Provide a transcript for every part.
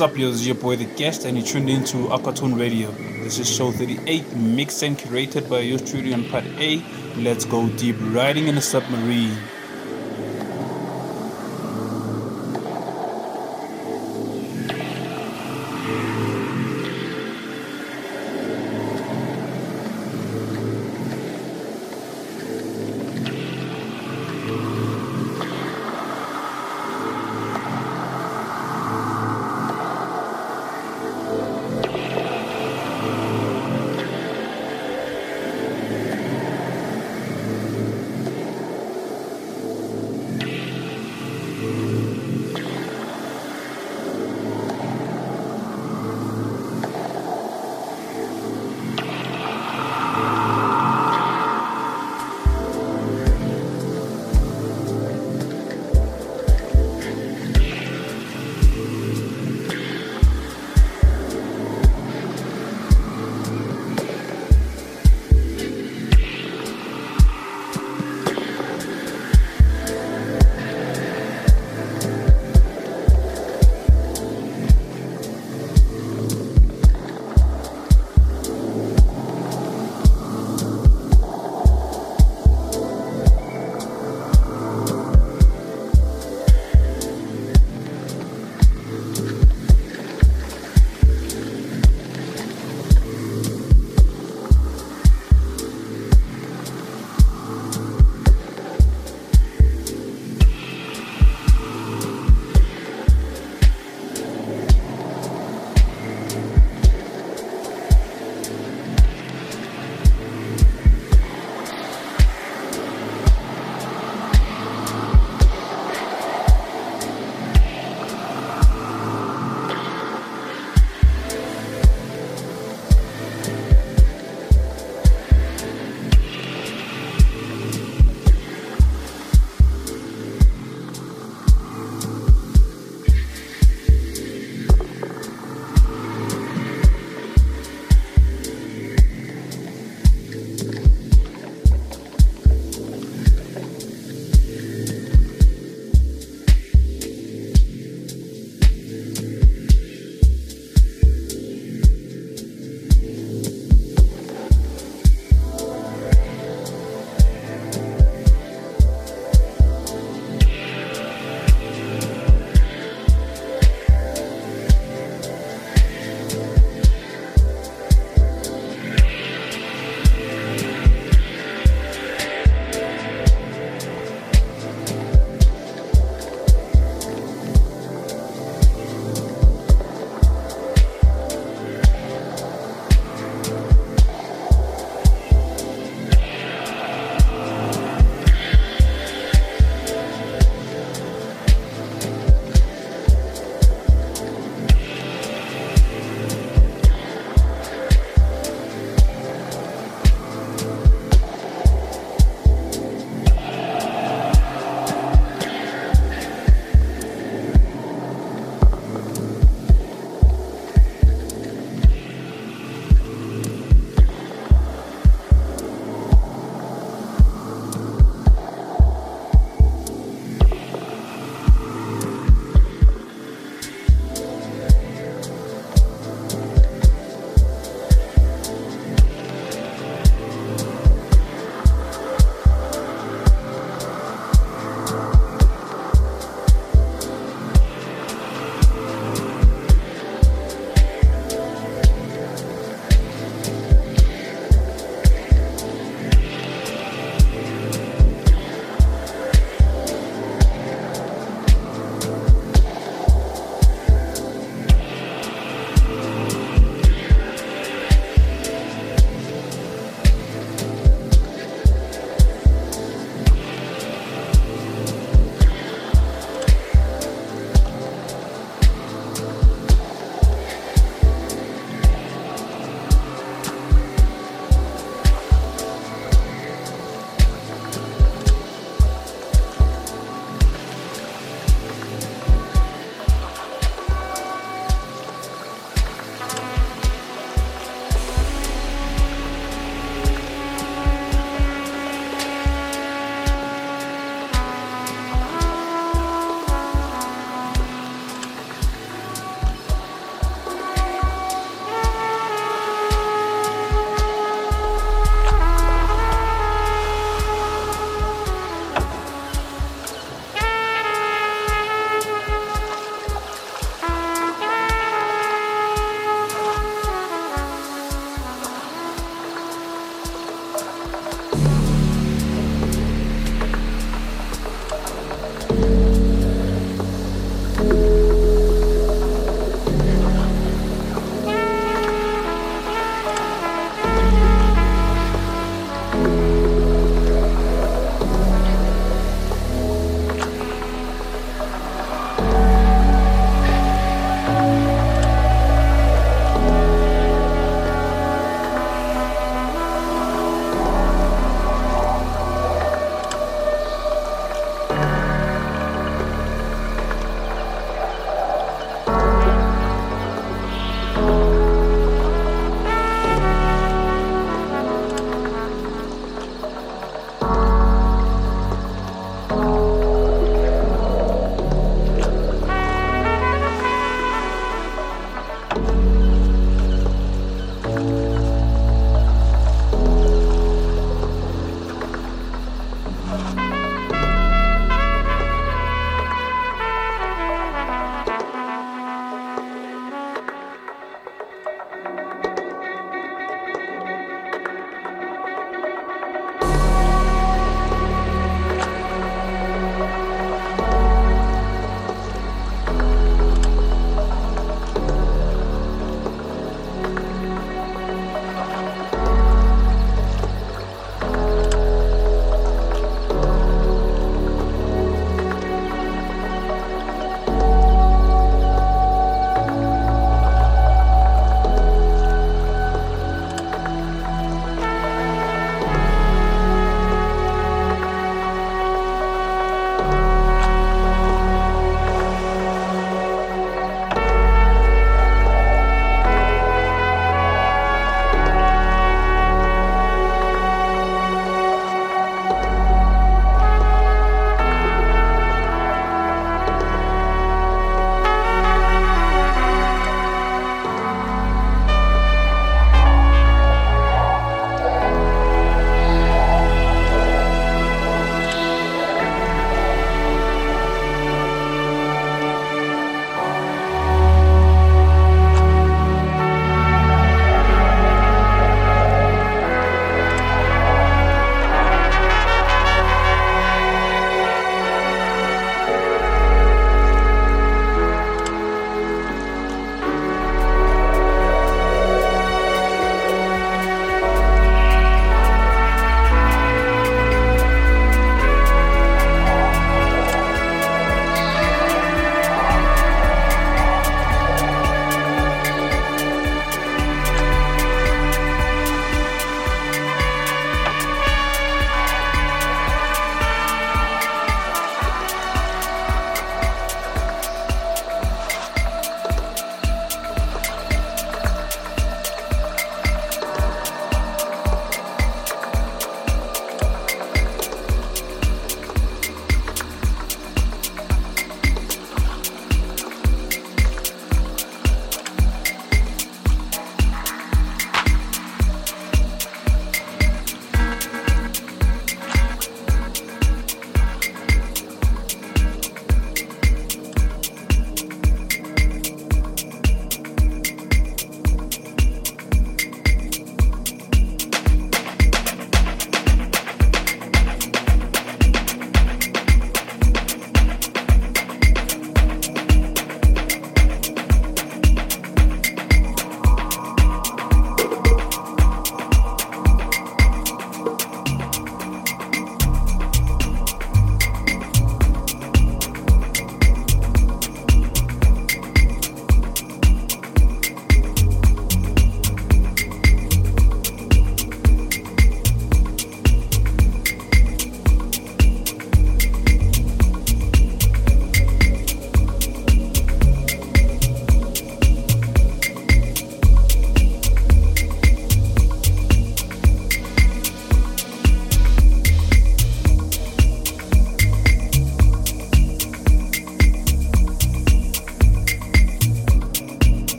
What's up, yo? This is your boy The Guest, and you tuned in into Aquatone Radio. This is show 38, mixed and curated by your studio on part A. Let's go deep riding in a submarine.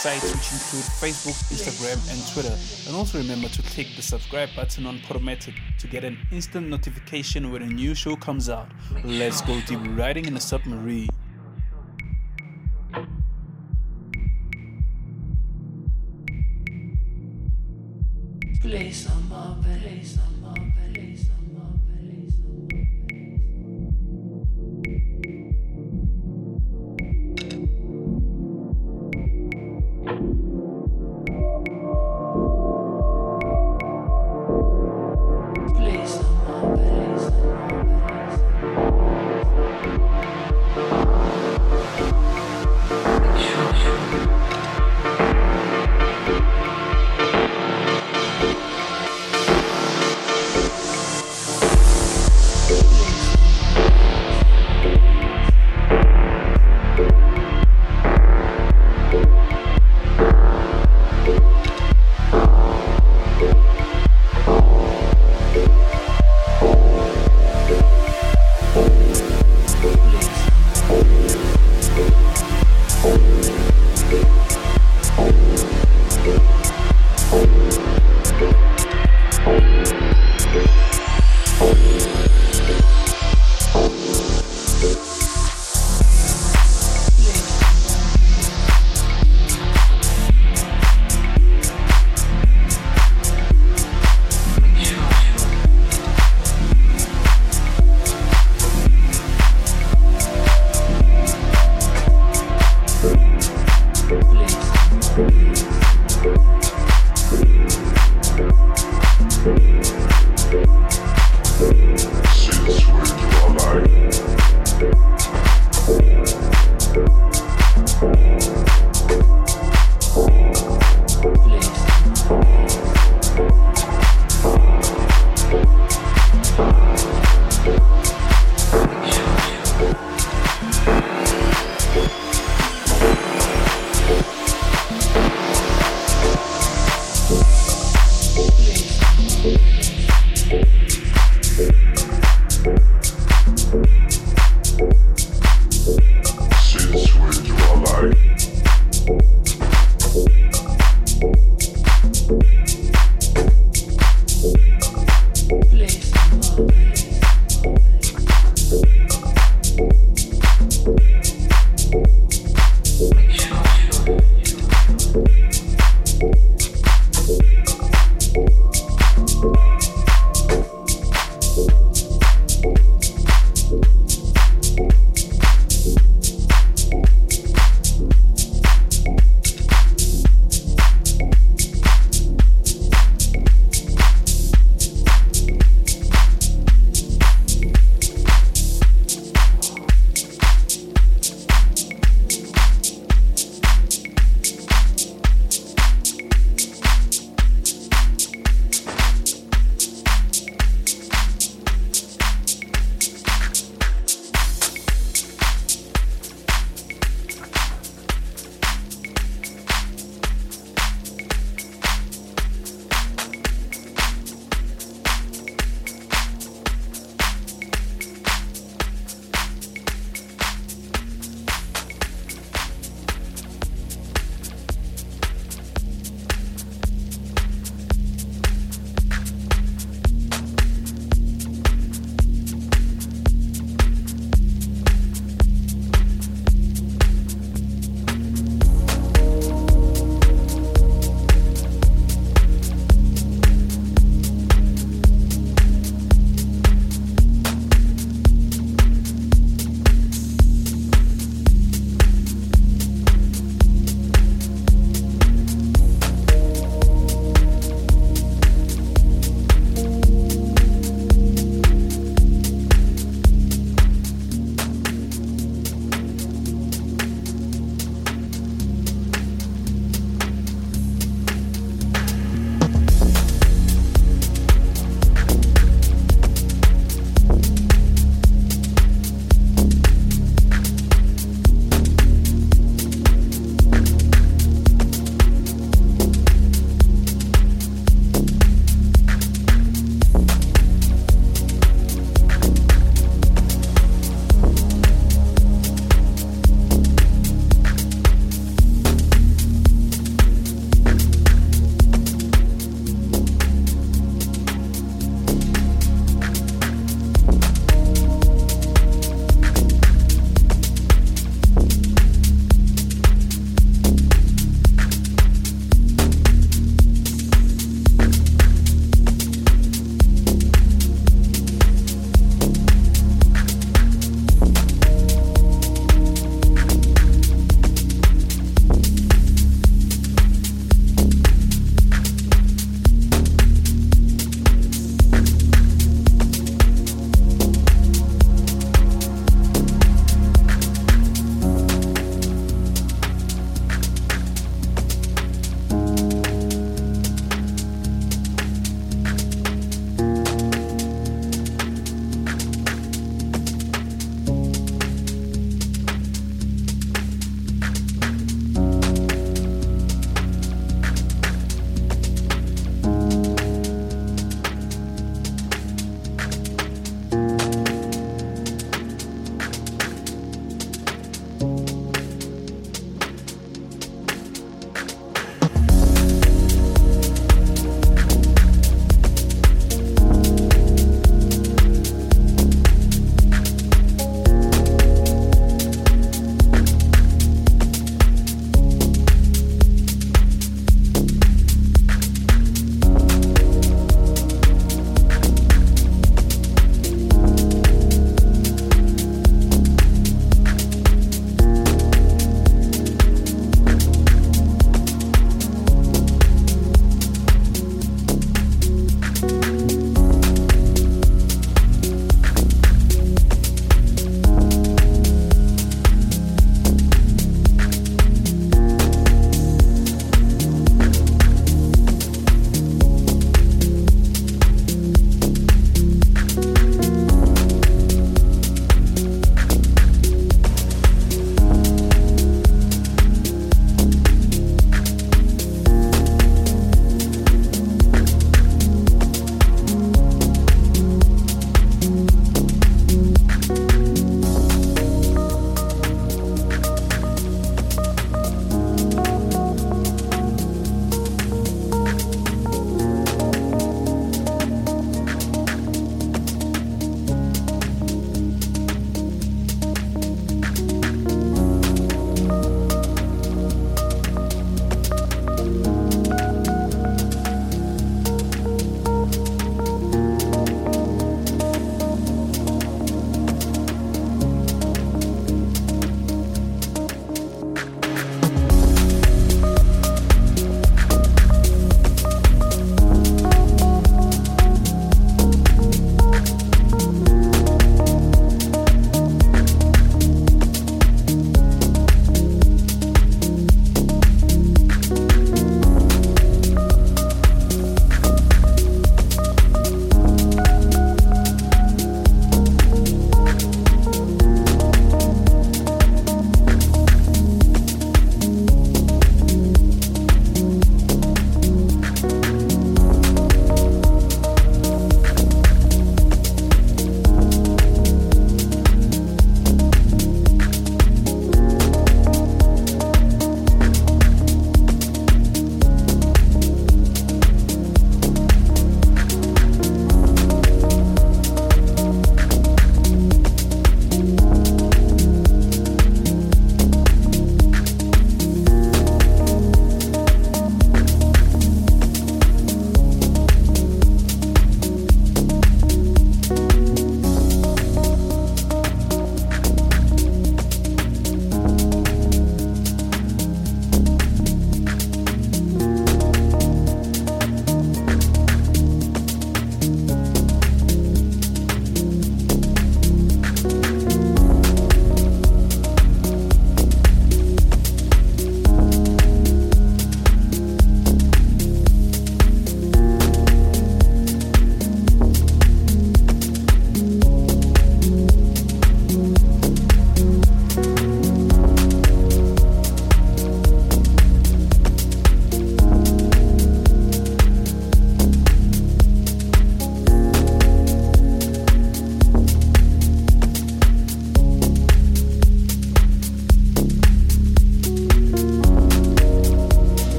Sites which include Facebook, Instagram, and Twitter. And also remember to click the subscribe button on Podomatic to get an instant notification when a new show comes out. Let's go deep riding in a submarine.